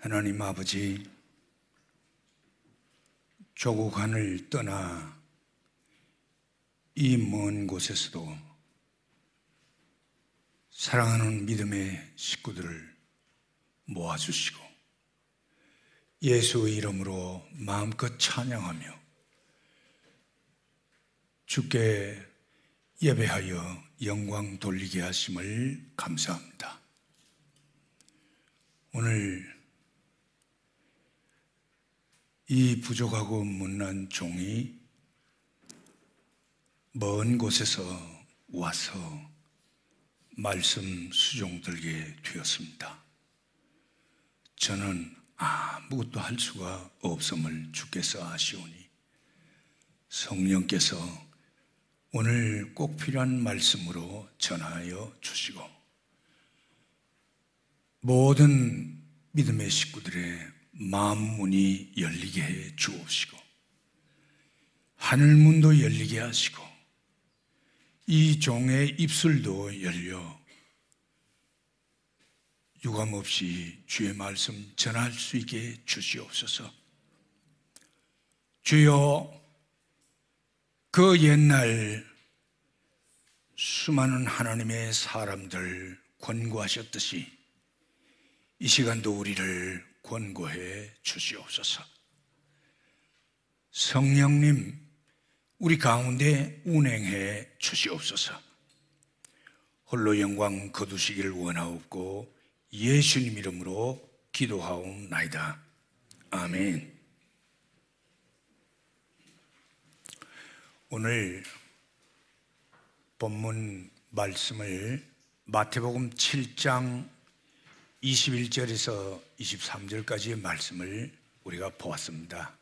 하나님 아버지, 조국 하늘 떠나 이 먼 곳에서도 사랑하는 믿음의 식구들을 모아주시고 예수의 이름으로 마음껏 찬양하며 주께 예배하여 영광 돌리게 하심을 감사합니다. 오늘 이 부족하고 못난 종이 먼 곳에서 와서 말씀 수종 들게 되었습니다. 저는 아무것도 할 수가 없음을 주께서 아시오니 성령께서 오늘 꼭 필요한 말씀으로 전하여 주시고 모든 믿음의 식구들의 마음 문이 열리게 해 주옵시고 하늘 문도 열리게 하시고 이 종의 입술도 열려 유감 없이 주의 말씀 전할 수 있게 주시옵소서. 주여 그 옛날 수많은 하나님의 사람들 권고하셨듯이 이 시간도 우리를 권고해 주시옵소서. 성령님, 우리 가운데 운행해 주시옵소서. 홀로 영광 거두시기를 원하옵고 예수님 이름으로 기도하옵나이다. 아멘. 오늘 본문 말씀을 마태복음 7장 21절에서 23절까지의 말씀을 우리가 보았습니다.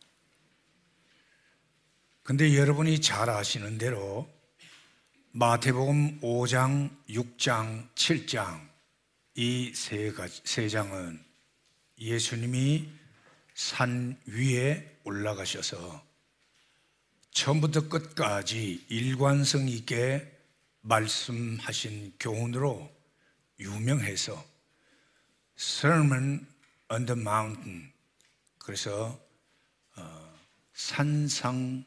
근데 여러분이 잘 아시는 대로 마태복음 5장, 6장, 7장 이 세 세 장은 예수님이 산 위에 올라가셔서 처음부터 끝까지 일관성 있게 말씀하신 교훈으로 유명해서 Sermon on the Mountain. 그래서 어, 산상수훈이라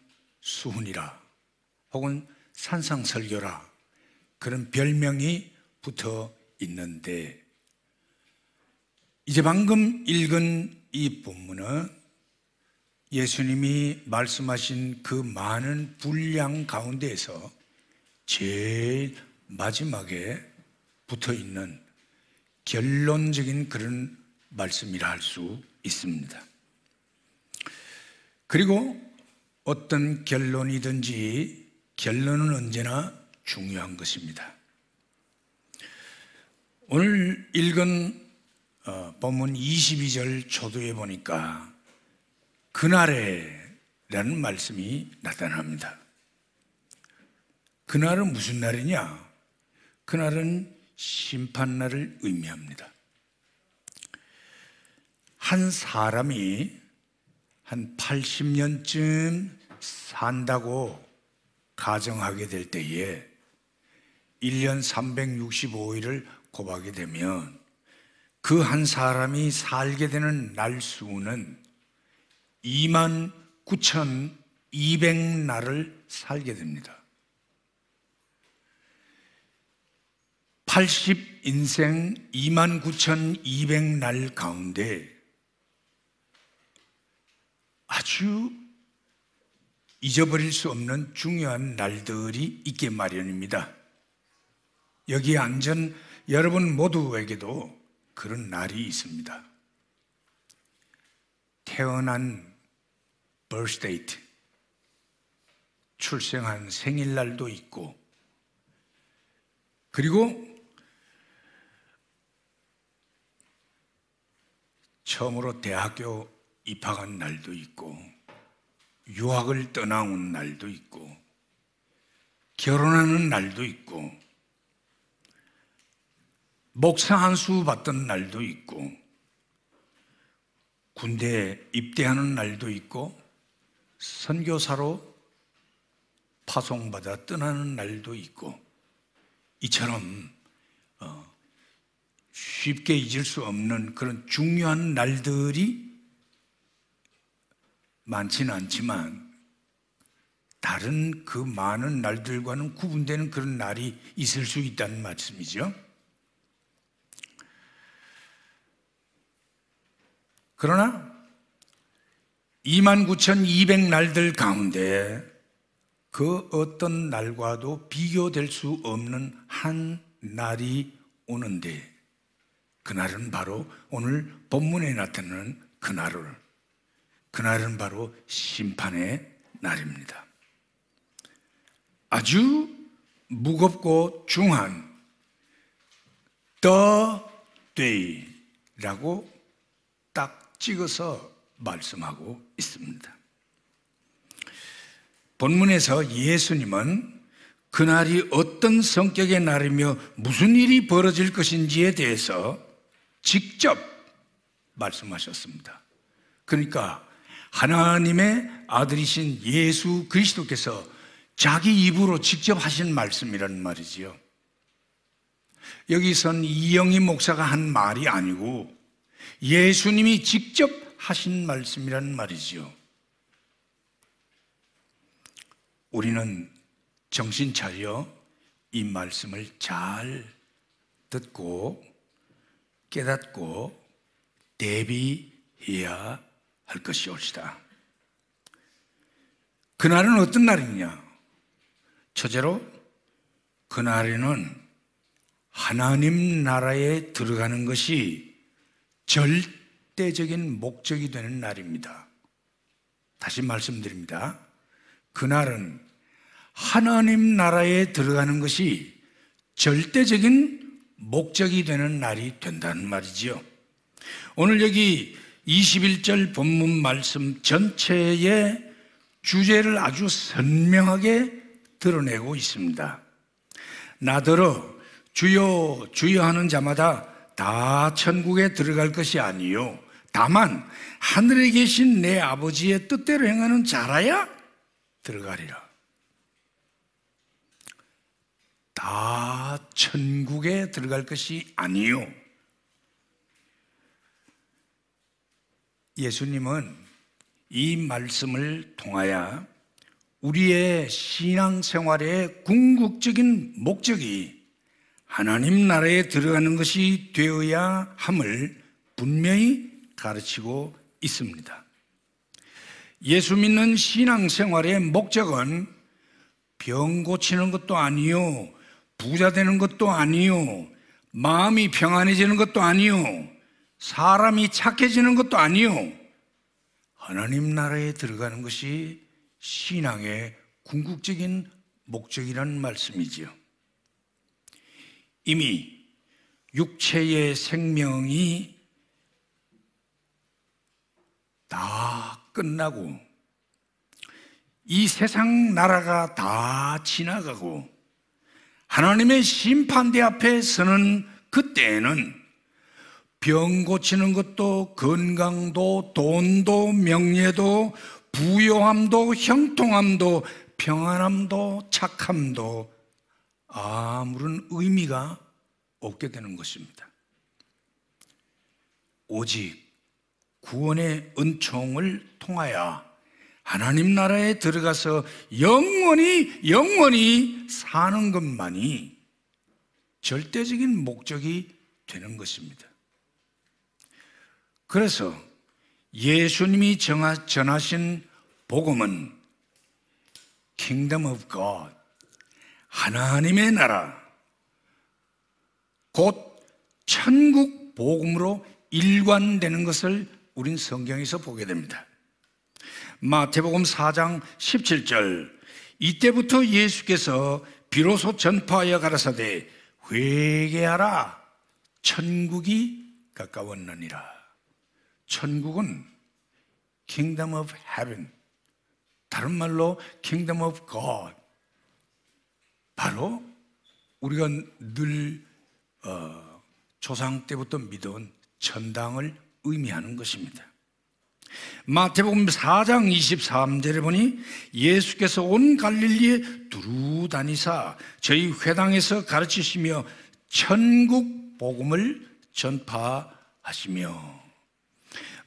혹은 산상설교라 그런 별명이 붙어 있는데 이제 방금 읽은 이 본문은 예수님이 말씀하신 그 많은 분량 가운데에서 제일 마지막에 붙어 있는 결론적인 그런 말씀이라 할 수 있습니다. 그리고 어떤 결론이든지 결론은 언제나 중요한 것입니다. 오늘 읽은 어, 본문 22절 초도에 보니까 그날에라는 말씀이 나타납니다. 그날은 무슨 날이냐? 그날은 심판날을 의미합니다. 한 사람이 한 80년쯤 산다고 가정하게 될 때에 1년 365일을 곱하게 되면 그 한 사람이 살게 되는 날 수는 2만 9,200날을 살게 됩니다. 80인생 29,200날 가운데 아주 잊어버릴 수 없는 중요한 날들이 있게 마련입니다. 여기 앉은 여러분 모두에게도 그런 날이 있습니다. 태어난 birth 출생한 생일날도 있고, 그리고 처음으로 대학교 입학한 날도 있고, 유학을 떠나온 날도 있고, 결혼하는 날도 있고, 목사 한수 받던 날도 있고, 군대에 입대하는 날도 있고, 선교사로 파송받아 떠나는 날도 있고, 이처럼 쉽게 잊을 수 없는 그런 중요한 날들이 많지는 않지만 다른 그 많은 날들과는 구분되는 그런 날이 있을 수 있다는 말씀이죠. 그러나 29,200 날들 가운데 그 어떤 날과도 비교될 수 없는 한 날이 오는데 그날은 바로 오늘 본문에 나타나는 그날을 그날은 바로 심판의 날입니다. 아주 무겁고 중한 The Day라고 딱 찍어서 말씀하고 있습니다. 본문에서 예수님은 그날이 어떤 성격의 날이며 무슨 일이 벌어질 것인지에 대해서 직접 말씀하셨습니다. 그러니까 하나님의 아들이신 예수 그리스도께서 자기 입으로 직접 하신 말씀이라는 말이지요. 여기선 이영희 목사가 한 말이 아니고 예수님이 직접 하신 말씀이라는 말이지요. 우리는 정신 차려 이 말씀을 잘 듣고 깨닫고 대비해야 할 것이옵시다. 그날은 어떤 날이냐? 첫째로 그날에는 하나님 나라에 들어가는 것이 절대적인 목적이 되는 날입니다. 다시 말씀드립니다. 그날은 하나님 나라에 들어가는 것이 절대적인 목적이 되는 날이 된다는 말이지요. 오늘 여기 21절 본문 말씀 전체의 주제를 아주 선명하게 드러내고 있습니다. 나더러 주여 주여 하는 자마다 다 천국에 들어갈 것이 아니요 다만 하늘에 계신 내 아버지의 뜻대로 행하는 자라야 들어가리라. 다 천국에 들어갈 것이 아니요. 예수님은 이 말씀을 통하여 우리의 신앙생활의 궁극적인 목적이 하나님 나라에 들어가는 것이 되어야 함을 분명히 가르치고 있습니다. 예수 믿는 신앙생활의 목적은 병 고치는 것도 아니요, 부자 되는 것도 아니요, 마음이 평안해지는 것도 아니요, 사람이 착해지는 것도 아니요, 하나님 나라에 들어가는 것이 신앙의 궁극적인 목적이라는 말씀이지요. 이미 육체의 생명이 다 끝나고 이 세상 나라가 다 지나가고 하나님의 심판대 앞에 서는 그때에는 병 고치는 것도 건강도 돈도 명예도 부요함도 형통함도 평안함도 착함도 아무런 의미가 없게 되는 것입니다. 오직 구원의 은총을 통하여 하나님 나라에 들어가서 영원히 영원히 사는 것만이 절대적인 목적이 되는 것입니다. 그래서 예수님이 전하신 복음은 Kingdom of God, 하나님의 나라, 곧 천국 복음으로 일관되는 것을 우린 성경에서 보게 됩니다. 마태복음 4장 17절 이때부터 예수께서 비로소 전파하여 가라사대 회개하라 천국이 가까웠느니라 천국은 Kingdom of Heaven 다른 말로 Kingdom of God 바로 우리가 늘 어, 조상 때부터 믿어온 천당을 의미하는 것입니다. 마태복음 4장 23절에 보니 예수께서 온 갈릴리에 두루 다니사 저희 회당에서 가르치시며 천국 복음을 전파하시며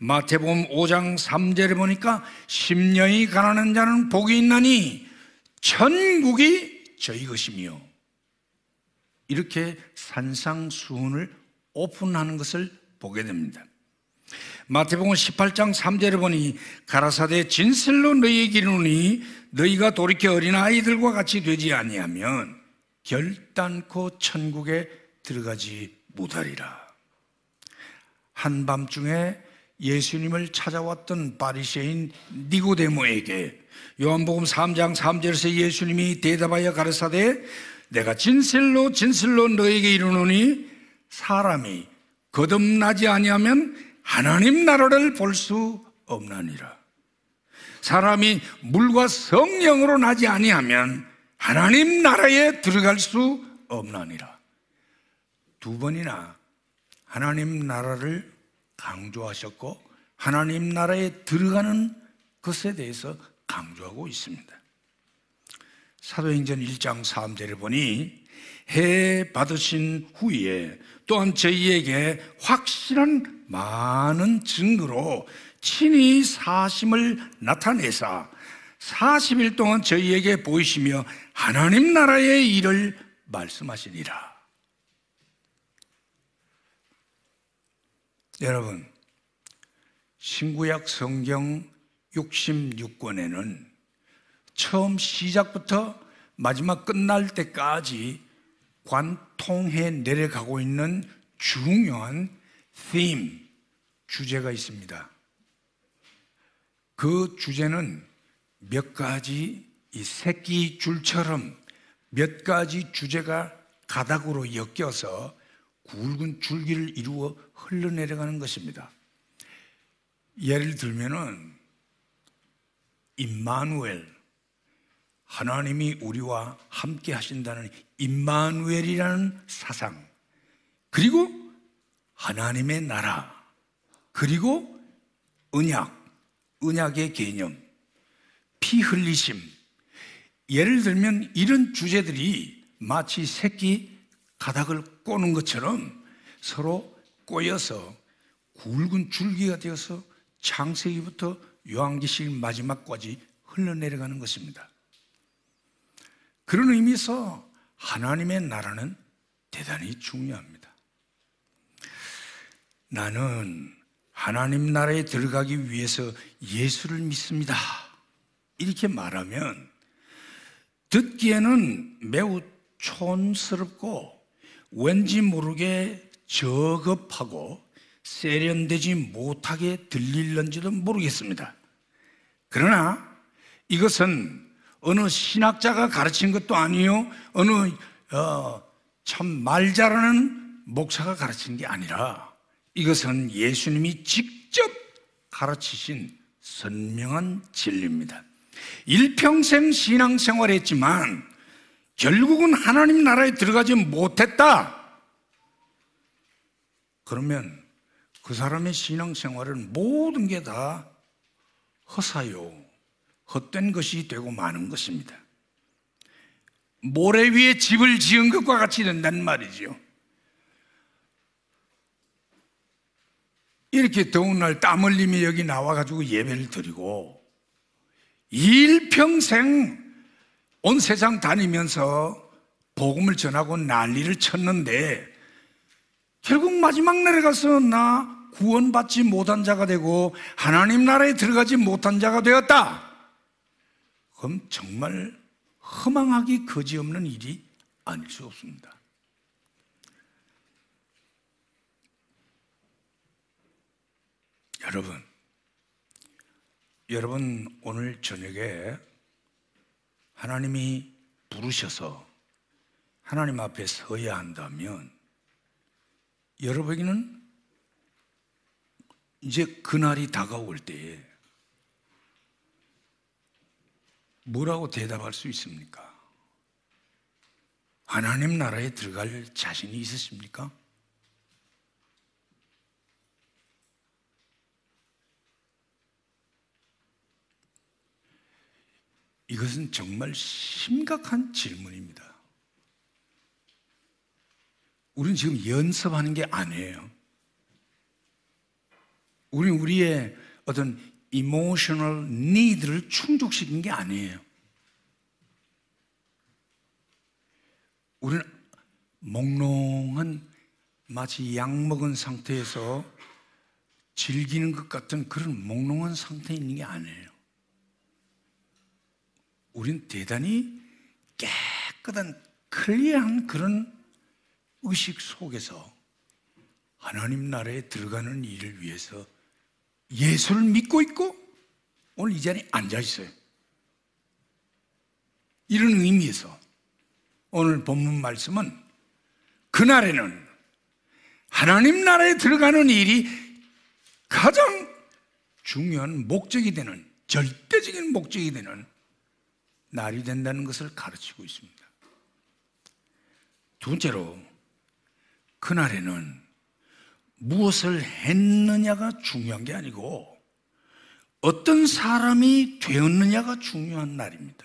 마태복음 5장 3절에 보니까 심령이 가난한 자는 복이 있나니 천국이 저희 것이며 이렇게 산상수훈을 오픈하는 것을 보게 됩니다. 마태복음 18장 3절에 보니 가라사대 진실로 너희에게 이르노니 너희가 돌이켜 어린 아이들과 같이 되지 아니하면 결단코 천국에 들어가지 못하리라. 한밤중에 예수님을 찾아왔던 바리새인 니고데모에게 요한복음 3장 3절에서 예수님이 대답하여 가르사대 내가 진실로 진실로 너에게 이르노니 사람이 거듭나지 아니하면 하나님 나라를 볼 수 없나니라. 사람이 물과 성령으로 나지 아니하면 하나님 나라에 들어갈 수 없나니라. 두 번이나 하나님 나라를 강조하셨고 하나님 나라에 들어가는 것에 대해서 강조하고 있습니다. 사도행전 1장 3절에 보니 해 받으신 후에 또한 저희에게 확실한 많은 증거로 친히 사심을 나타내사 40일 동안 저희에게 보이시며 하나님 나라의 일을 말씀하시니라. 여러분, 신구약 성경 66권에는 처음 시작부터 마지막 끝날 때까지 관통해 내려가고 있는 중요한 theme, 주제가 있습니다. 그 주제는 몇 가지 이 새끼 줄처럼 몇 가지 주제가 가닥으로 엮여서 굵은 줄기를 이루어 흘러내려가는 것입니다. 예를 들면은 임마누엘 하나님이 우리와 함께 하신다는 임마누엘이라는 사상 그리고 하나님의 나라 그리고 언약 언약의 개념 피 흘리심 예를 들면 이런 주제들이 마치 새끼 가닥을 꼬는 것처럼 서로 꼬여서 굵은 줄기가 되어서 창세기부터 요한계시록 마지막까지 흘러내려가는 것입니다. 그런 의미에서 하나님의 나라는 대단히 중요합니다. 나는 하나님 나라에 들어가기 위해서 예수를 믿습니다. 이렇게 말하면 듣기에는 매우 촌스럽고 왠지 모르게 저급하고 세련되지 못하게 들릴런지도 모르겠습니다. 그러나 이것은 어느 신학자가 가르친 것도 아니요, 어느 어, 참 말 잘하는 목사가 가르친 게 아니라 이것은 예수님이 직접 가르치신 선명한 진리입니다. 일평생 신앙생활 했지만 결국은 하나님 나라에 들어가지 못했다. 그러면 그 사람의 신앙생활은 모든 게 다 허사요, 헛된 것이 되고 마는 것입니다. 모래 위에 집을 지은 것과 같이 된다는 말이죠. 이렇게 더운 날 땀 흘리며 여기 나와가지고 예배를 드리고 일평생 온 세상 다니면서 복음을 전하고 난리를 쳤는데 결국 마지막 날에 가서 나 구원받지 못한 자가 되고 하나님 나라에 들어가지 못한 자가 되었다. 그럼 정말 허망하기 거지없는 일이 아닐 수 없습니다. 여러분, 여러분 오늘 저녁에 하나님이 부르셔서 하나님 앞에 서야 한다면 여러분에게는 이제 그날이 다가올 때에 뭐라고 대답할 수 있습니까? 하나님 나라에 들어갈 자신이 있으십니까? 이것은 정말 심각한 질문입니다. 우리는 지금 연습하는 게 아니에요. 우리는 우리의 어떤 emotional need를 충족시킨 게 아니에요. 우리는 몽롱한 마치 약 먹은 상태에서 즐기는 것 같은 그런 몽롱한 상태에 있는 게 아니에요. 우린 대단히 깨끗한 클리어한 그런 의식 속에서 하나님 나라에 들어가는 일을 위해서 예수를 믿고 있고 오늘 이 자리에 앉아 있어요. 이런 의미에서 오늘 본문 말씀은 그날에는 하나님 나라에 들어가는 일이 가장 중요한 목적이 되는 절대적인 목적이 되는 날이 된다는 것을 가르치고 있습니다. 두 번째로 그날에는 무엇을 했느냐가 중요한 게 아니고 어떤 사람이 되었느냐가 중요한 날입니다.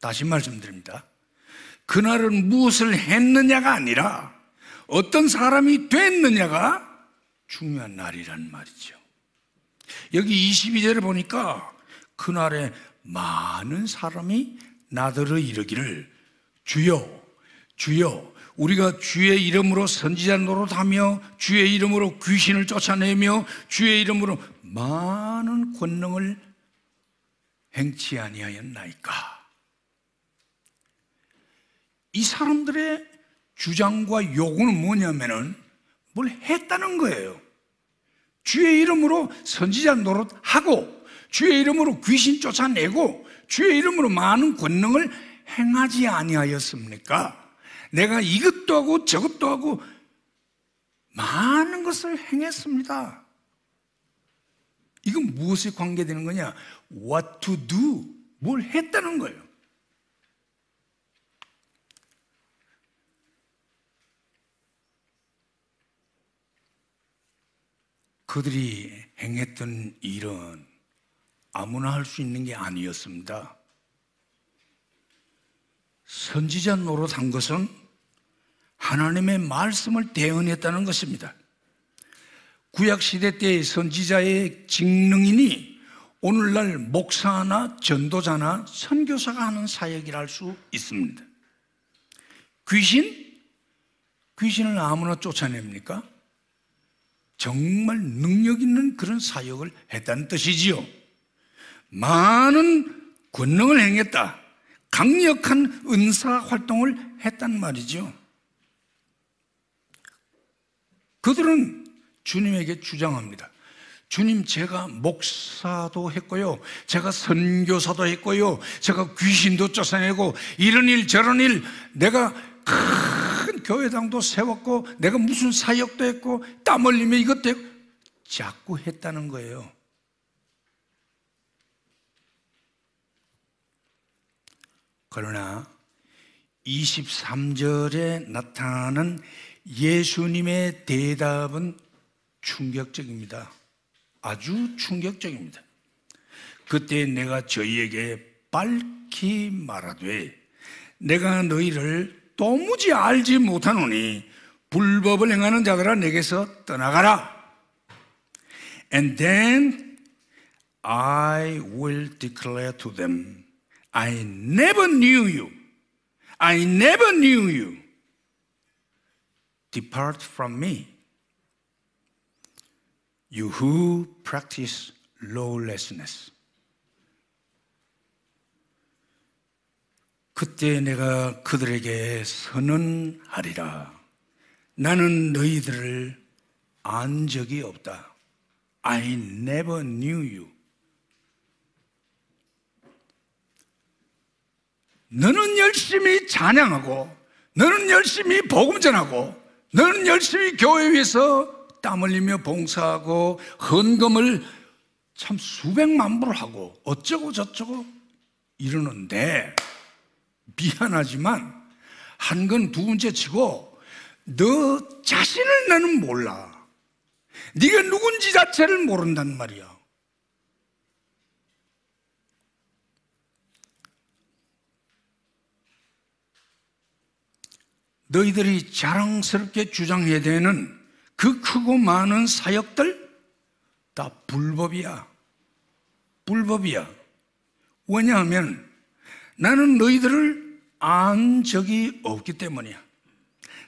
다시 말씀드립니다. 그날은 무엇을 했느냐가 아니라 어떤 사람이 됐느냐가 중요한 날이란 말이죠. 여기 22절에 보니까 그날에 많은 사람이 나더러 이르기를 주여 주여 우리가 주의 이름으로 선지자 노릇하며 주의 이름으로 귀신을 쫓아내며 주의 이름으로 많은 권능을 행치 아니하였나이까 이 사람들의 주장과 요구는 뭐냐면은 뭘 했다는 거예요. 주의 이름으로 선지자 노릇하고 주의 이름으로 귀신 쫓아내고 주의 이름으로 많은 권능을 행하지 아니하였습니까? 내가 이것도 하고 저것도 하고 많은 것을 행했습니다. 이건 무엇에 관계되는 거냐? What to do. 뭘 했다는 거예요. 그들이 행했던 일은 아무나 할 수 있는 게 아니었습니다. 선지자 노릇한 것은 하나님의 말씀을 대언했다는 것입니다. 구약 시대 때의 선지자의 직능이니 오늘날 목사나 전도자나 선교사가 하는 사역이라 할 수 있습니다. 귀신? 귀신을 아무나 쫓아냅니까? 정말 능력 있는 그런 사역을 했다는 뜻이지요. 많은 권능을 행했다. 강력한 은사 활동을 했단 말이죠. 그들은 주님에게 주장합니다. 주님, 제가 목사도 했고요. 제가 선교사도 했고요. 제가 귀신도 쫓아내고 이런 일 저런 일 내가 큰 교회당도 세웠고 내가 무슨 사역도 했고 땀 흘리며 이것도 했고 자꾸 했다는 거예요. 그러나 23절에 나타나는 예수님의 대답은 충격적입니다. 아주 충격적입니다. 그때 내가 저희에게 밝히 말하되 내가 너희를 도무지 알지 못하노니 불법을 행하는 자들아 내게서 떠나가라. And then I will declare to them I never knew you. I never knew you. Depart from me. You who practice lawlessness. 그때 내가 그들에게 선언하리라. 나는 너희들을 안 적이 없다. I never knew you. 너는 열심히 찬양하고, 너는 열심히 복음 전하고, 너는 열심히 교회 위해서 땀 흘리며 봉사하고, 헌금을 참 수백만 불 하고, 어쩌고 저쩌고 이러는데, 미안하지만, 한 건두 번째 치고, 너 자신을 나는 몰라. 네가 누군지 자체를 모른단 말이야. 너희들이 자랑스럽게 주장해야 되는 그 크고 많은 사역들, 다 불법이야. 불법이야. 왜냐하면 나는 너희들을 안 적이 없기 때문이야.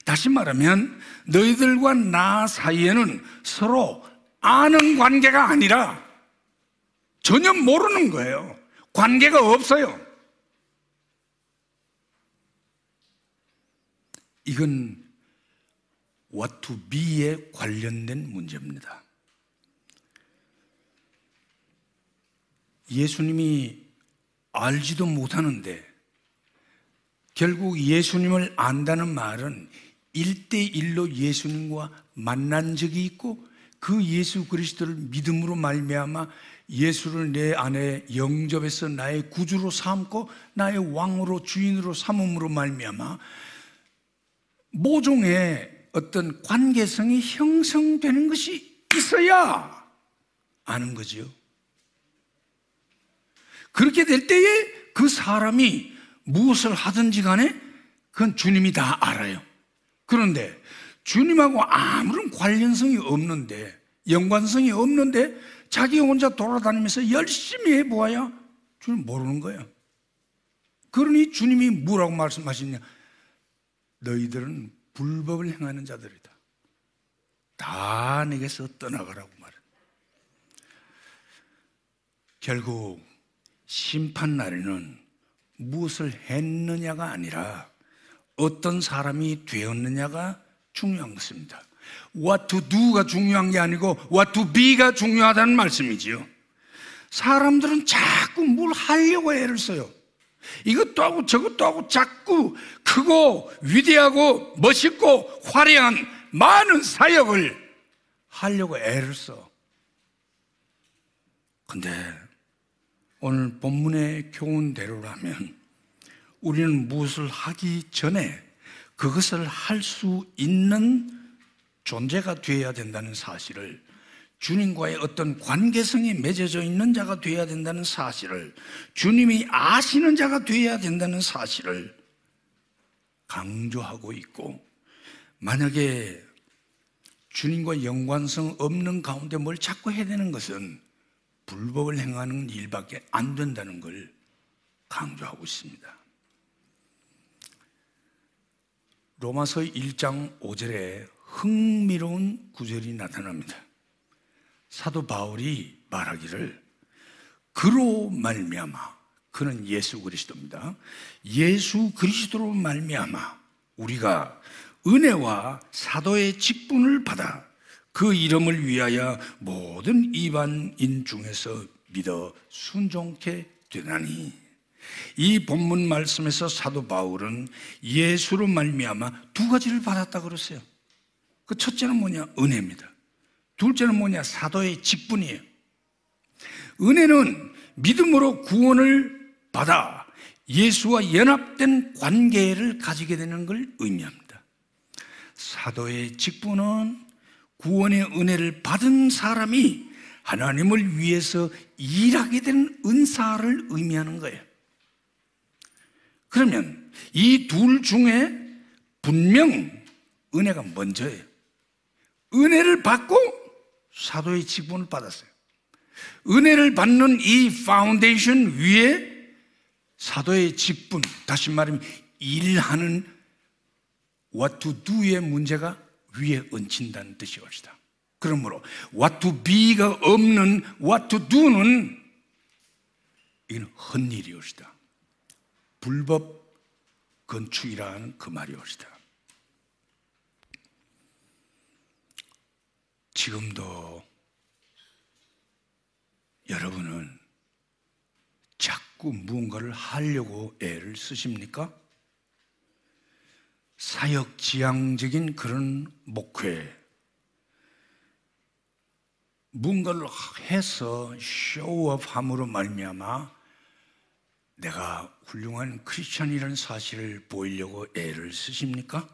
다시 말하면 너희들과 나 사이에는 서로 아는 관계가 아니라 전혀 모르는 거예요. 관계가 없어요. 이건 what to be에 관련된 문제입니다. 예수님이 알지도 못하는데 결국 예수님을 안다는 말은 일대일로 예수님과 만난 적이 있고 그 예수 그리스도를 믿음으로 말미암아 예수를 내 안에 영접해서 나의 구주로 삼고 나의 왕으로 주인으로 삼음으로 말미암아 모종의 어떤 관계성이 형성되는 것이 있어야 아는 거지요. 그렇게 될 때에 그 사람이 무엇을 하든지 간에 그건 주님이 다 알아요. 그런데 주님하고 아무런 관련성이 없는데, 연관성이 없는데, 자기 혼자 돌아다니면서 열심히 해보아야 주님 모르는 거예요. 그러니 주님이 뭐라고 말씀하시냐? 너희들은 불법을 행하는 자들이다. 다 내게서 떠나가라고 말해. 결국 심판 날에는 무엇을 했느냐가 아니라 어떤 사람이 되었느냐가 중요한 것입니다. What to do가 중요한 게 아니고 what to be가 중요하다는 말씀이지요. 사람들은 자꾸 뭘 하려고 애를 써요. 이것도 하고 저것도 하고 자꾸 크고 위대하고 멋있고 화려한 많은 사역을 하려고 애를 써. 근데 오늘 본문의 교훈대로라면 우리는 무엇을 하기 전에 그것을 할 수 있는 존재가 되어야 된다는 사실을 주님과의 어떤 관계성이 맺어져 있는 자가 되어야 된다는 사실을 주님이 아시는 자가 되어야 된다는 사실을 강조하고 있고 만약에 주님과 연관성 없는 가운데 뭘 자꾸 해야 되는 것은 불법을 행하는 일밖에 안 된다는 걸 강조하고 있습니다. 로마서 1장 5절에 흥미로운 구절이 나타납니다. 사도 바울이 말하기를 그로 말미암아 그는 예수 그리스도입니다. 예수 그리스도로 말미암아 우리가 은혜와 사도의 직분을 받아 그 이름을 위하여 모든 이반인 중에서 믿어 순종케 되나니 이 본문 말씀에서 사도 바울은 예수로 말미암아 두 가지를 받았다 그랬어요. 그 첫째는 뭐냐? 은혜입니다. 둘째는 뭐냐? 사도의 직분이에요. 은혜는 믿음으로 구원을 받아 예수와 연합된 관계를 가지게 되는 걸 의미합니다. 사도의 직분은 구원의 은혜를 받은 사람이 하나님을 위해서 일하게 되는 은사를 의미하는 거예요. 그러면 이 둘 중에 분명 은혜가 먼저예요. 은혜를 받고 사도의 직분을 받았어요. 은혜를 받는 이 파운데이션 위에 사도의 직분, 다시 말하면 일하는 what to do의 문제가 위에 얹힌다는 뜻이 옵시다. 그러므로 what to be가 없는 what to do는 이건 헛일이 옵시다. 불법 건축이라는 그 말이 옵시다. 지금도 여러분은 자꾸 무언가를 하려고 애를 쓰십니까? 사역 지향적인 그런 목회, 무언가를 해서 쇼업함으로 말미암아 내가 훌륭한 크리스천이라는 사실을 보이려고 애를 쓰십니까?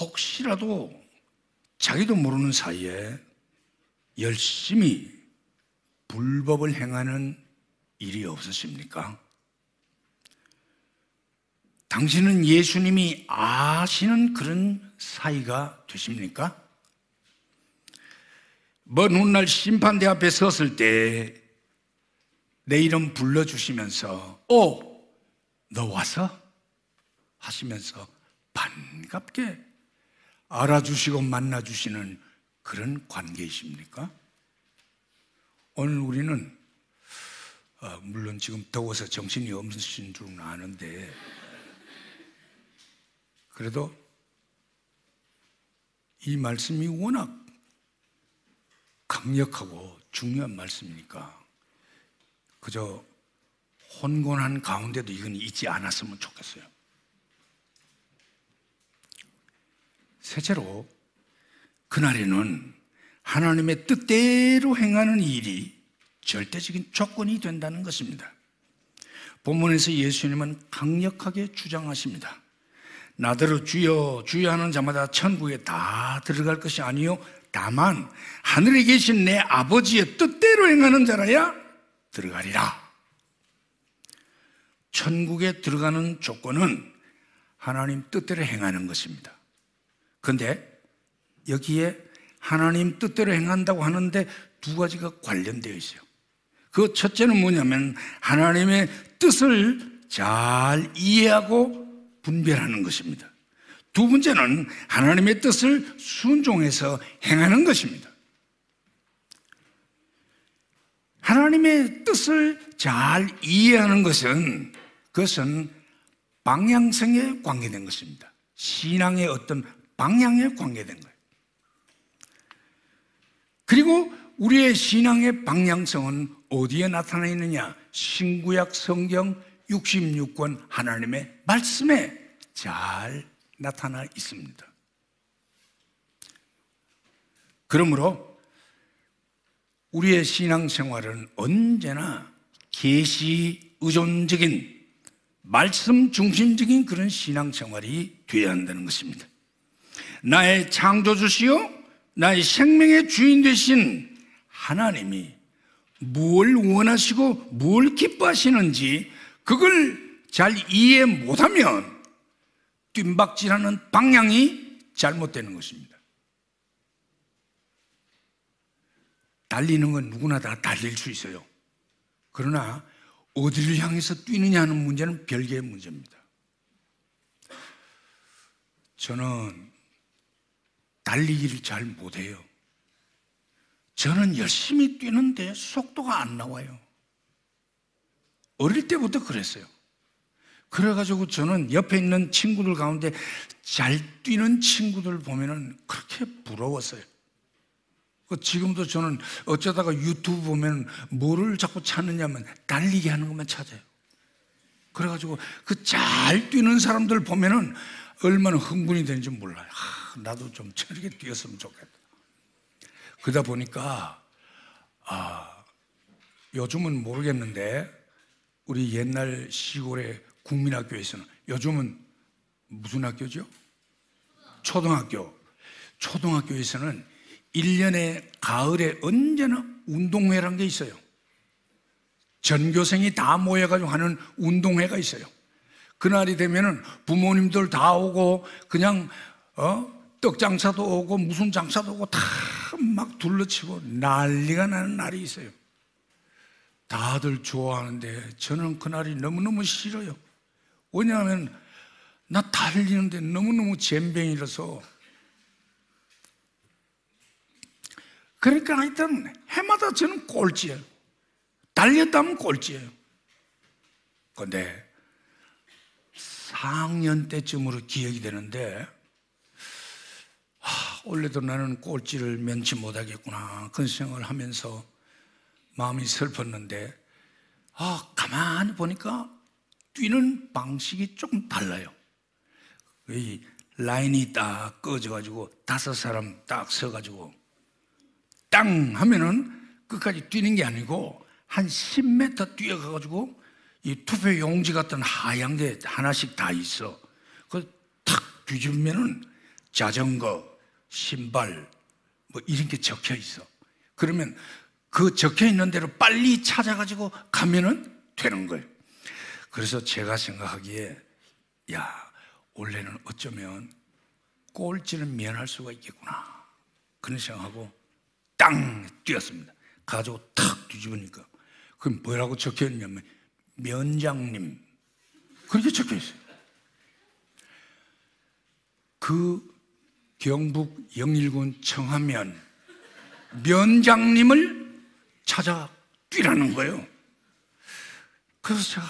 혹시라도 자기도 모르는 사이에 열심히 불법을 행하는 일이 없으십니까? 당신은 예수님이 아시는 그런 사이가 되십니까? 먼 훗날 심판대 앞에 섰을 때 내 이름 불러주시면서 오! 너 와서? 하시면서 반갑게 알아주시고 만나주시는 그런 관계이십니까? 오늘 우리는 어, 물론 지금 더워서 정신이 없으신 줄은 아는데 그래도 이 말씀이 워낙 강력하고 중요한 말씀이니까 그저 혼곤한 가운데도 이건 잊지 않았으면 좋겠어요. 셋째로 그날에는 하나님의 뜻대로 행하는 일이 절대적인 조건이 된다는 것입니다. 본문에서 예수님은 강력하게 주장하십니다. 나더러 주여 주여 하는 자마다 천국에 다 들어갈 것이 아니요 다만 하늘에 계신 내 아버지의 뜻대로 행하는 자라야 들어가리라. 천국에 들어가는 조건은 하나님 뜻대로 행하는 것입니다. 그런데 여기에 하나님 뜻대로 행한다고 하는데 두 가지가 관련되어 있어요. 그 첫째는 뭐냐면 하나님의 뜻을 잘 이해하고 분별하는 것입니다. 두 번째는 하나님의 뜻을 순종해서 행하는 것입니다. 하나님의 뜻을 잘 이해하는 것은 그것은 방향성에 관계된 것입니다. 신앙의 어떤 방향에 관계된 거예요. 그리고 우리의 신앙의 방향성은 어디에 나타나 있느냐? 신구약 성경 66권 하나님의 말씀에 잘 나타나 있습니다. 그러므로 우리의 신앙생활은 언제나 계시 의존적인 말씀 중심적인 그런 신앙생활이 되어야 한다는 것입니다. 나의 창조주시요 나의 생명의 주인 되신 하나님이 뭘 원하시고 뭘 기뻐하시는지 그걸 잘 이해 못하면 뜀박질하는 방향이 잘못되는 것입니다. 달리는 건 누구나 다 달릴 수 있어요. 그러나 어디를 향해서 뛰느냐 하는 문제는 별개의 문제입니다. 저는 달리기를 잘 못해요. 저는 열심히 뛰는데 속도가 안 나와요. 어릴 때부터 그랬어요. 그래가지고 저는 옆에 있는 친구들 가운데 잘 뛰는 친구들 보면은 그렇게 부러웠어요. 그 지금도 저는 어쩌다가 유튜브 보면 뭐를 자꾸 찾느냐면 달리기 하는 것만 찾아요. 그래가지고 그 잘 뛰는 사람들 보면은 얼마나 흥분이 되는지 몰라요. 아, 나도 좀 저렇게 뛰었으면 좋겠다. 그러다 보니까 아, 요즘은 모르겠는데 우리 옛날 시골의 국민학교에서는 요즘은 무슨 학교죠? 초등학교. 초등학교에서는 1년에 가을에 언제나 운동회라는 게 있어요. 전교생이 다 모여가지고 하는 운동회가 있어요. 그날이 되면은 부모님들 다 오고 그냥 어? 떡 장사도 오고 무슨 장사도 오고 다 막 둘러치고 난리가 나는 날이 있어요. 다들 좋아하는데 저는 그날이 너무너무 싫어요. 왜냐하면 나 달리는데 너무너무 잼병이라서 그러니까 하여튼 해마다 저는 꼴찌예요. 달렸다면 꼴찌예요. 근데 4학년 때쯤으로 기억이 되는데 하, 원래도 나는 꼴찌를 면치 못하겠구나 그런 생각을 하면서 마음이 슬펐는데 아 가만히 보니까 뛰는 방식이 조금 달라요. 이 라인이 딱 꺼져가지고 다섯 사람 딱 서가지고 땅 하면은 끝까지 뛰는 게 아니고 한 10m 뛰어가가지고 이 투표 용지 같은 하얀 게 하나씩 다 있어. 그탁 뒤집으면은 자전거, 신발, 뭐 이런 게 적혀 있어. 그러면 그 적혀 있는 대로 빨리 찾아가지고 가면은 되는 거예요. 그래서 제가 생각하기에, 야, 원래는 어쩌면 꼴찌는 면할 수가 있겠구나. 그런 생각하고 땅 뛰었습니다. 가지고 탁 뒤집으니까 그럼 뭐라고 적혀 있냐면 면장님 그렇게 적혀 있어요. 그 경북 영일군 청하면 면장님을 찾아 뛰라는 거예요. 그래서 제가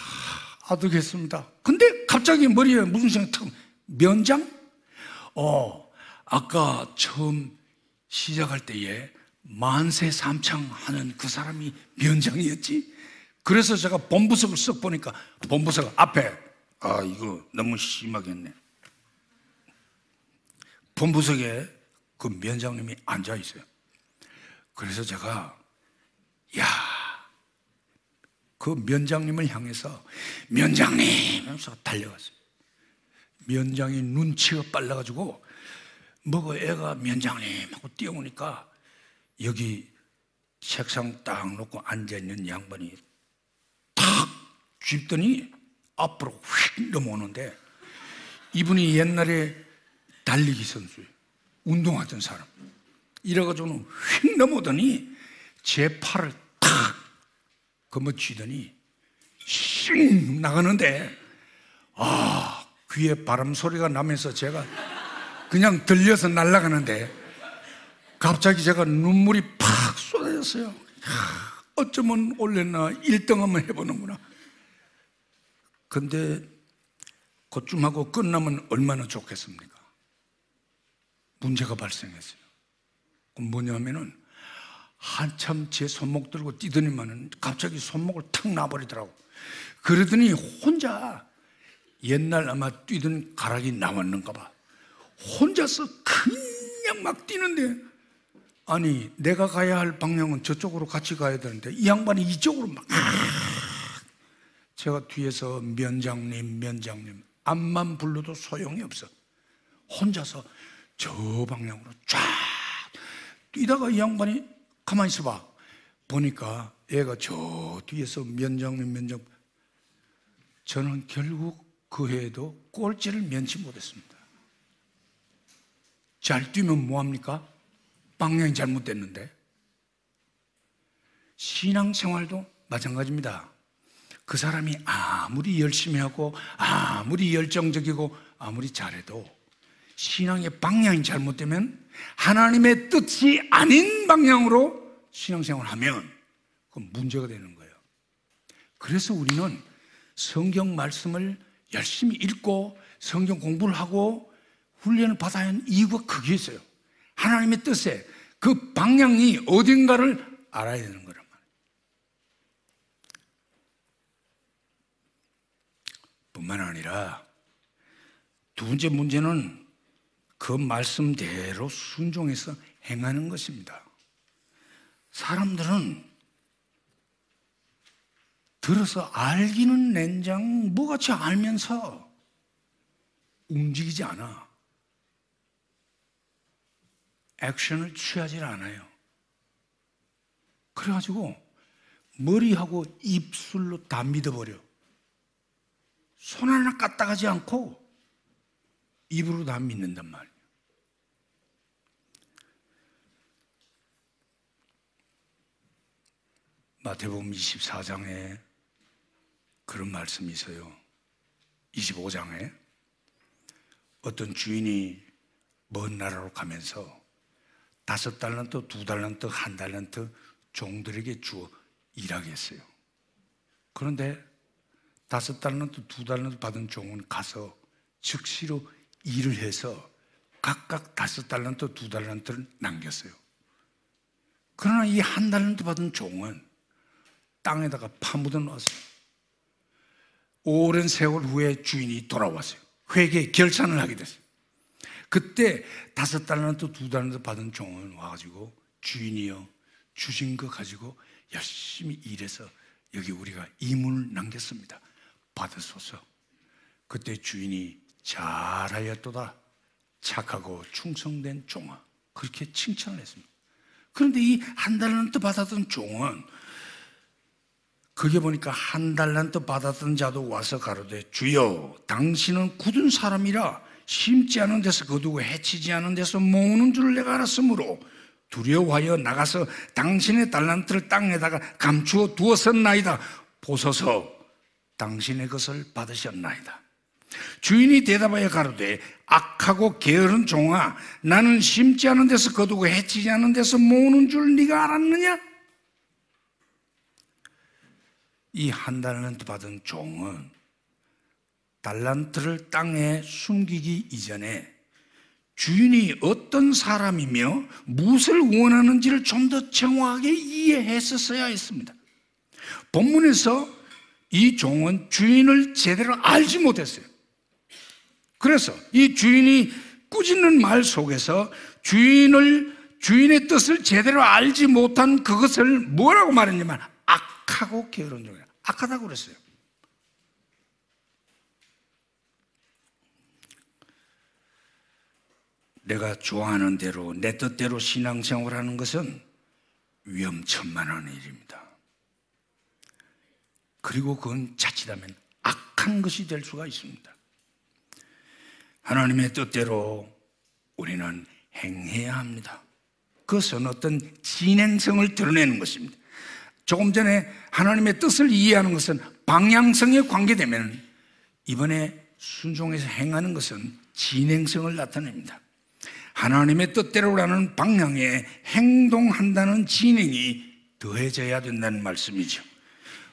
아득했습니다. 근데 갑자기 머리에 무슨 생각이 탁 면장? 어, 아까 처음 시작할 때에 만세 삼창 하는 그 사람이 면장이었지. 그래서 제가 본부석을 쓱 보니까 본부석 앞에 아 이거 너무 심하겠네. 본부석에 그 면장님이 앉아 있어요. 그래서 제가 야, 그 면장님을 향해서 면장님 하면서 달려갔어요. 면장이 눈치가 빨라가지고 뭐고 애가 면장님 하고 뛰어오니까 여기 책상 딱 놓고 앉아있는 양반이 탁 쥐더니 앞으로 휙 넘어오는데 이분이 옛날에 달리기 선수예요. 운동하던 사람. 이래가지고는 휙 넘어오더니 제 팔을 탁 거머쥐더니 씩 나가는데 아 귀에 바람 소리가 나면서 제가 그냥 들려서 날아가는데 갑자기 제가 눈물이 팍 쏟아졌어요. 어쩌면 올렸나 1등 한번 해보는구나. 근데 그쯤 하고 끝나면 얼마나 좋겠습니까? 문제가 발생했어요. 뭐냐면은 한참 제 손목 들고 뛰더니만은 갑자기 손목을 탁 놔버리더라고. 그러더니 혼자 옛날 아마 뛰던 가락이 나왔는가 봐. 혼자서 그냥 막 뛰는데 아니 내가 가야 할 방향은 저쪽으로 같이 가야 되는데 이 양반이 이쪽으로 막 제가 뒤에서 면장님 면장님 앞만 불러도 소용이 없어 혼자서 저 방향으로 쫙 뛰다가 이 양반이 가만히 있어봐 보니까 애가 저 뒤에서 면장님 면장 저는 결국 그 해에도 꼴찌를 면치 못했습니다 잘 뛰면 뭐합니까? 방향이 잘못됐는데 신앙생활도 마찬가지입니다. 그 사람이 아무리 열심히 하고 아무리 열정적이고 아무리 잘해도 신앙의 방향이 잘못되면 하나님의 뜻이 아닌 방향으로 신앙생활을 하면 그건 문제가 되는 거예요. 그래서 우리는 성경 말씀을 열심히 읽고 성경 공부를 하고 훈련을 받아야 하는 이유가 그게 있어요. 하나님의 뜻에 그 방향이 어딘가를 알아야 되는 거란 말이에요. 뿐만 아니라 두 번째 문제는 그 말씀대로 순종해서 행하는 것입니다. 사람들은 들어서 알기는 nen장 뭐같이 알면서 움직이지 않아. 액션을 취하지 않아요. 그래가지고 머리하고 입술로 다 믿어버려. 손 하나 까딱하지 않고 입으로 다 믿는단 말이에요. 마태복음 24장에 그런 말씀이 있어요. 25장에 어떤 주인이 먼 나라로 가면서 다섯 달란트, 두 달란트, 한 달란트 종들에게 주어 일하게 했어요. 그런데 다섯 달란트, 두 달란트 받은 종은 가서 즉시로 일을 해서 각각 다섯 달란트, 두 달란트를 남겼어요. 그러나 이 한 달란트 받은 종은 땅에다가 파묻어 놨어요. 오랜 세월 후에 주인이 돌아왔어요. 회계 결산을 하게 됐어요. 그때 다섯 달란트, 두 달란트 받은 종은 와가지고 주인이요 주신 거 가지고 열심히 일해서 여기 우리가 이문을 남겼습니다. 받으소서. 그때 주인이 잘하였도다. 착하고 충성된 종아. 그렇게 칭찬을 했습니다. 그런데 이 한 달란트 받았던 종은 그게 보니까 한 달란트 받았던 자도 와서 가로되 주여 당신은 굳은 사람이라 심지 않은 데서 거두고 해치지 않은 데서 모으는 줄 내가 알았으므로 두려워하여 나가서 당신의 달란트를 땅에다가 감추어 두었었나이다. 보소서 당신의 것을 받으셨나이다. 주인이 대답하여 가로되 악하고 게으른 종아 나는 심지 않은 데서 거두고 해치지 않은 데서 모으는 줄 네가 알았느냐? 이 한 달란트 받은 종은 달란트를 땅에 숨기기 이전에 주인이 어떤 사람이며 무엇을 원하는지를 좀 더 정확하게 이해했었어야 했습니다. 본문에서 이 종은 주인을 제대로 알지 못했어요. 그래서 이 주인이 꾸짖는 말 속에서 주인을 주인의 뜻을 제대로 알지 못한 그것을 뭐라고 말했냐면 악하고 게으른 종이야. 악하다고 그랬어요. 내가 좋아하는 대로 내 뜻대로 신앙생활하는 것은 위험천만한 일입니다. 그리고 그건 자칫하면 악한 것이 될 수가 있습니다. 하나님의 뜻대로 우리는 행해야 합니다. 그것은 어떤 진행성을 드러내는 것입니다. 조금 전에 하나님의 뜻을 이해하는 것은 방향성에 관계되면 이번에 순종해서 행하는 것은 진행성을 나타냅니다. 하나님의 뜻대로라는 방향에 행동한다는 진행이 더해져야 된다는 말씀이죠.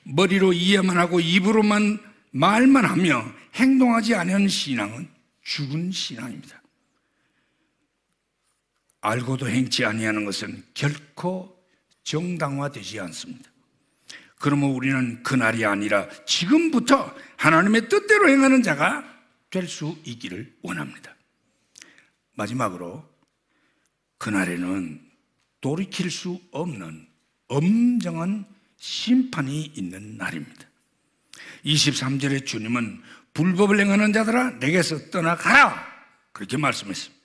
머리로 이해만 하고 입으로만 말만 하며 행동하지 않은 신앙은 죽은 신앙입니다. 알고도 행치 아니하는 것은 결코 정당화되지 않습니다. 그러면 우리는 그날이 아니라 지금부터 하나님의 뜻대로 행하는 자가 될 수 있기를 원합니다. 마지막으로 그날에는 돌이킬 수 없는 엄정한 심판이 있는 날입니다. 23절에 주님은 불법을 행하는 자들아 내게서 떠나가라 그렇게 말씀했습니다.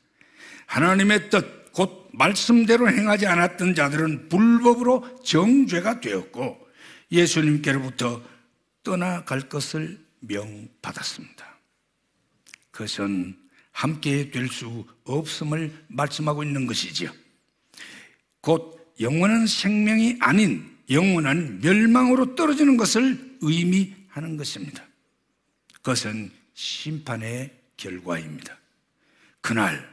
하나님의 뜻, 곧 말씀대로 행하지 않았던 자들은 불법으로 정죄가 되었고 예수님께로부터 떠나갈 것을 명받았습니다. 그것은 함께 될 수 없음을 말씀하고 있는 것이지요. 곧 영원한 생명이 아닌 영원한 멸망으로 떨어지는 것을 의미하는 것입니다. 그것은 심판의 결과입니다. 그날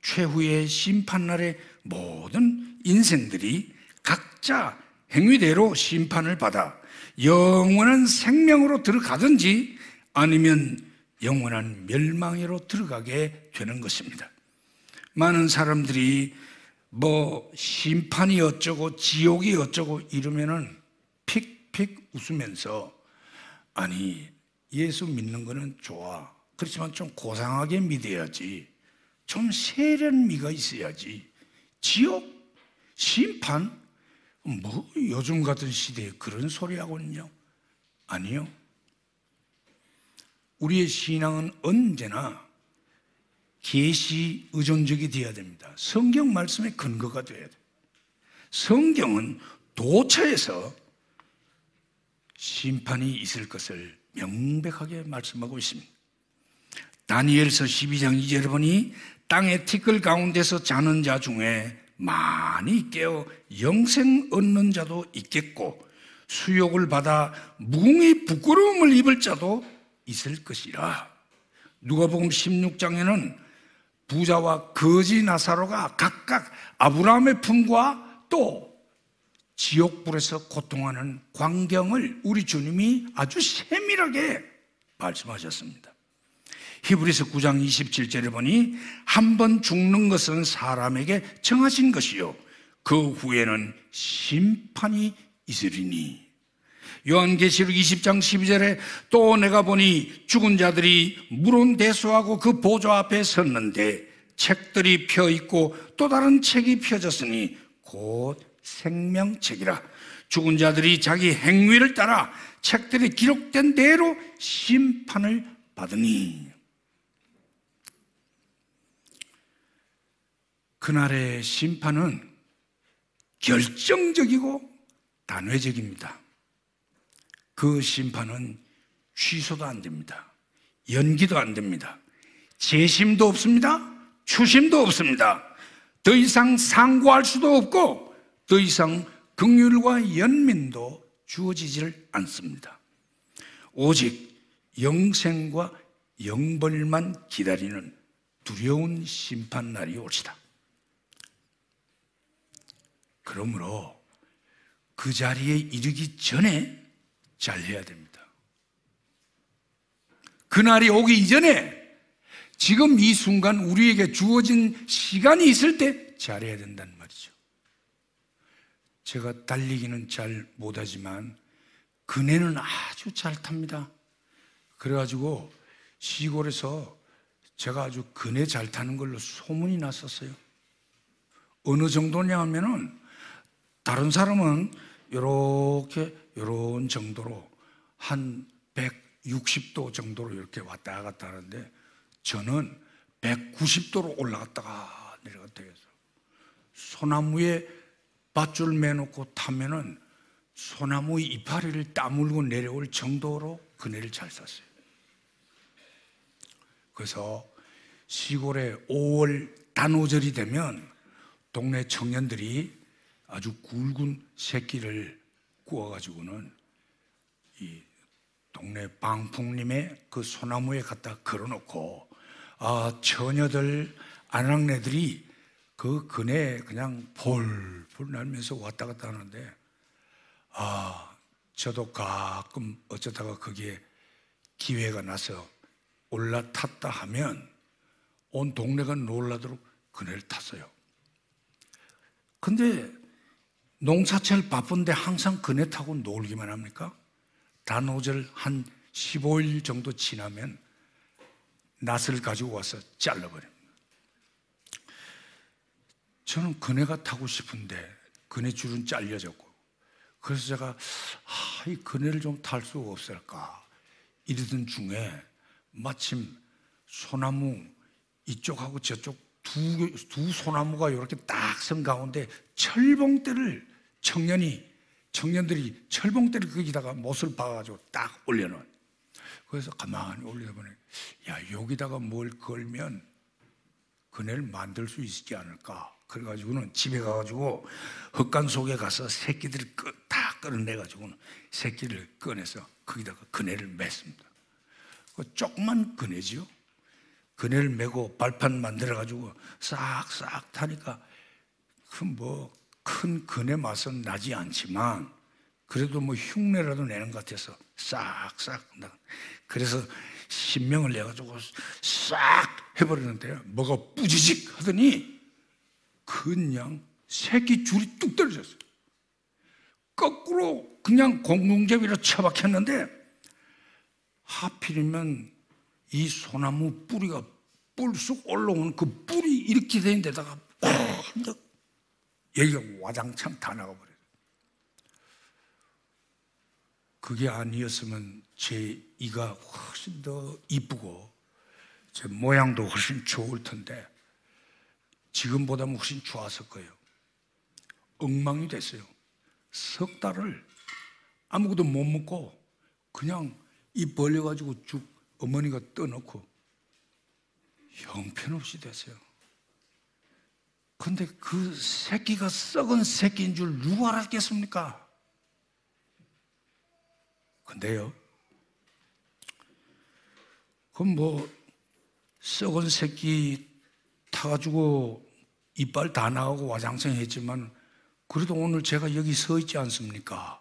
최후의 심판날에 모든 인생들이 각자 행위대로 심판을 받아 영원한 생명으로 들어가든지 아니면 영원한 멸망으로 들어가게 되는 것입니다. 많은 사람들이 뭐 심판이 어쩌고 지옥이 어쩌고 이러면은 픽픽 웃으면서 아니 예수 믿는 거는 좋아. 그렇지만 좀 고상하게 믿어야지. 좀 세련미가 있어야지. 지옥, 심판, 뭐 요즘 같은 시대에 그런 소리 하고는요. 아니요. 우리의 신앙은 언제나 계시 의존적이 되어야 됩니다. 성경 말씀의 근거가 되어야 돼. 성경은 도처에서 심판이 있을 것을 명백하게 말씀하고 있습니다. 다니엘서 12장 2절에 보니 땅의 티끌 가운데서 자는 자 중에 많이 깨어 영생 얻는 자도 있겠고 수욕을 받아 무궁히 부끄러움을 입을 자도 있을 것이라. 누가복음 16장에는 부자와 거지 나사로가 각각 아브라함의 품과 또 지옥불에서 고통하는 광경을 우리 주님이 아주 세밀하게 말씀하셨습니다. 히브리서 9장 27절에 보니 한 번 죽는 것은 사람에게 정하신 것이요 그 후에는 심판이 있으리니 요한계시록 20장 12절에 또 내가 보니 죽은 자들이 물은 대수하고 그 보좌 앞에 섰는데 책들이 펴 있고 또 다른 책이 펴졌으니 곧 생명책이라 죽은 자들이 자기 행위를 따라 책들이 기록된 대로 심판을 받으니 그날의 심판은 결정적이고 단회적입니다. 그 심판은 취소도 안 됩니다. 연기도 안 됩니다. 재심도 없습니다. 추심도 없습니다. 더 이상 상고할 수도 없고 더 이상 긍휼과 연민도 주어지질 않습니다. 오직 영생과 영벌만 기다리는 두려운 심판 날이 올시다. 그러므로 그 자리에 이르기 전에 잘해야 됩니다. 그날이 오기 이전에 지금 이 순간 우리에게 주어진 시간이 있을 때 잘해야 된다는 말이죠. 제가 달리기는 잘 못하지만 그네는 아주 잘 탑니다. 그래가지고 시골에서 제가 아주 그네 잘 타는 걸로 소문이 났었어요. 어느 정도냐 하면은 다른 사람은 이렇게 이런 정도로 한 160도 정도로 이렇게 왔다 갔다 하는데 저는 190도로 올라갔다가 내려갔다 해서 소나무에 밧줄 매놓고 타면은 소나무 이파리를 따물고 내려올 정도로 그네를 잘 샀어요. 그래서 시골에 5월 단오절이 되면 동네 청년들이 아주 굵은 새끼를 구워가지고는 이 동네 방풍님의 그 소나무에 갖다 걸어놓고 아 처녀들 아낙네들이 그 그네 그냥 볼볼 날면서 왔다 갔다 하는데 아 저도 가끔 어쩌다가 거기에 기회가 나서 올라탔다 하면 온 동네가 놀라도록 그네를 탔어요. 근데 농사철 바쁜데 항상 그네 타고 놀기만 합니까? 단오절 한 15일 정도 지나면 낫을 가지고 와서 잘라버립니다. 저는 그네가 타고 싶은데 그네 줄은 잘려졌고 그래서 제가 아, 이 그네를 좀 탈수 없을까? 이러던 중에 마침 소나무 이쪽하고 저쪽 두, 두 소나무가 이렇게 딱 선 가운데 철봉대를 청년이 청년들이 철봉대를 거기다가 못을 박아가지고 딱 올려놓은. 그래서 가만히 올려보니 야 여기다가 뭘 걸면 그네를 만들 수 있지 않을까 그래가지고는 집에 가가지고 흙간 속에 가서 새끼들을 다 끌어내가지고는 새끼를 꺼내서 거기다가 그네를 맸습니다. 그 조그만 그네지요. 그네를 메고 발판 만들어가지고 싹싹 타니까 그 뭐 큰 그네 맛은 나지 않지만 그래도 뭐 흉내라도 내는 것 같아서 싹싹 그래서 신명을 내가지고 싹 해버리는데요. 뭐가 뿌지직 하더니 그냥 새끼 줄이 뚝 떨어졌어요 거꾸로 그냥 공중제비로 처박혔는데 하필이면 이 소나무 뿌리가 뿔쑥 올라오는 그 뿔이 이렇게 된 데다가 여기가 와장창 다 나가버려요. 그게 아니었으면 제 이가 훨씬 더 이쁘고 제 모양도 훨씬 좋을 텐데 지금보다는 훨씬 좋았을 거예요. 엉망이 됐어요. 석 달을 아무것도 못 먹고 그냥 입 벌려가지고 죽 어머니가 떠놓고 형편없이 됐어요. 근데 그 새끼가 썩은 새끼인 줄 누가 알았겠습니까? 근데요, 그럼 뭐, 썩은 새끼 타가지고 이빨 다 나가고 와장창 했지만, 그래도 오늘 제가 여기 서 있지 않습니까?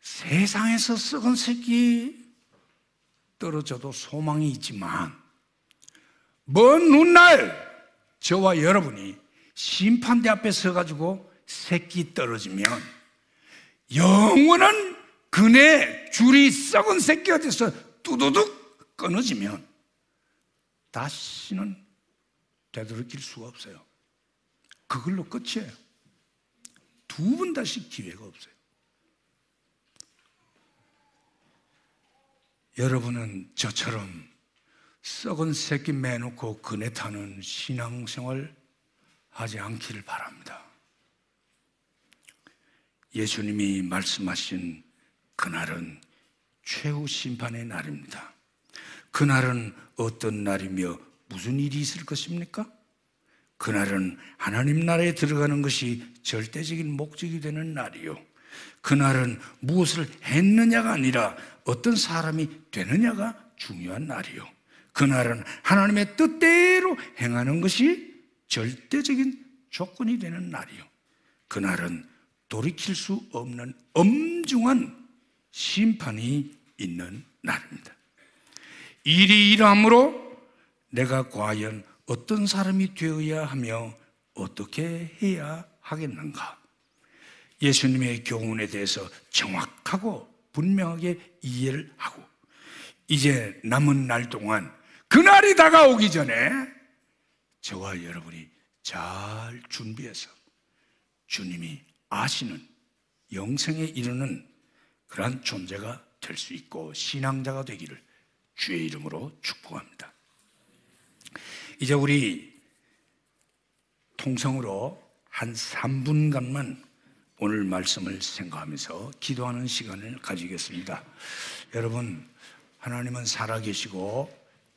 세상에서 썩은 새끼 떨어져도 소망이 있지만 먼 훗날 저와 여러분이 심판대 앞에 서가지고 새끼 떨어지면 영원한 그네 줄이 썩은 새끼가 돼서 뚜두둑 끊어지면 다시는 되돌이킬 수가 없어요. 그걸로 끝이에요. 두 번 다시 기회가 없어요. 여러분은 저처럼 썩은 새끼 매놓고 그네 타는 신앙생활 하지 않기를 바랍니다. 예수님이 말씀하신 그날은 최후 심판의 날입니다. 그날은 어떤 날이며 무슨 일이 있을 것입니까? 그날은 하나님 나라에 들어가는 것이 절대적인 목적이 되는 날이요. 그날은 무엇을 했느냐가 아니라 어떤 사람이 되느냐가 중요한 날이요. 그날은 하나님의 뜻대로 행하는 것이 절대적인 조건이 되는 날이요. 그날은 돌이킬 수 없는 엄중한 심판이 있는 날입니다. 일이 이러므로 내가 과연 어떤 사람이 되어야 하며 어떻게 해야 하겠는가? 예수님의 교훈에 대해서 정확하고 분명하게 이해를 하고 이제 남은 날 동안 그날이 다가오기 전에 저와 여러분이 잘 준비해서 주님이 아시는 영생에 이르는 그러한 존재가 될 수 있고 신앙자가 되기를 주의 이름으로 축복합니다. 이제 우리 통성으로 한 3분간만 오늘 말씀을 생각하면서 기도하는 시간을 가지겠습니다. 여러분, 하나님은 살아계시고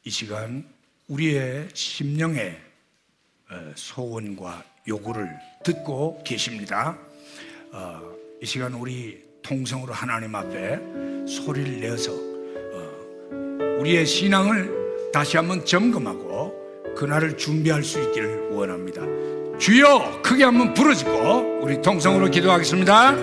이 시간 우리의 심령의 어, 소원과 요구를 듣고 계십니다. 어, 이 시간 우리 통성으로 하나님 앞에 소리를 내서 어, 우리의 신앙을 다시 한번 점검하고 그날을 준비할 수 있기를 원합니다. 주여 크게 한번 부르짖고 우리 통성으로 기도하겠습니다.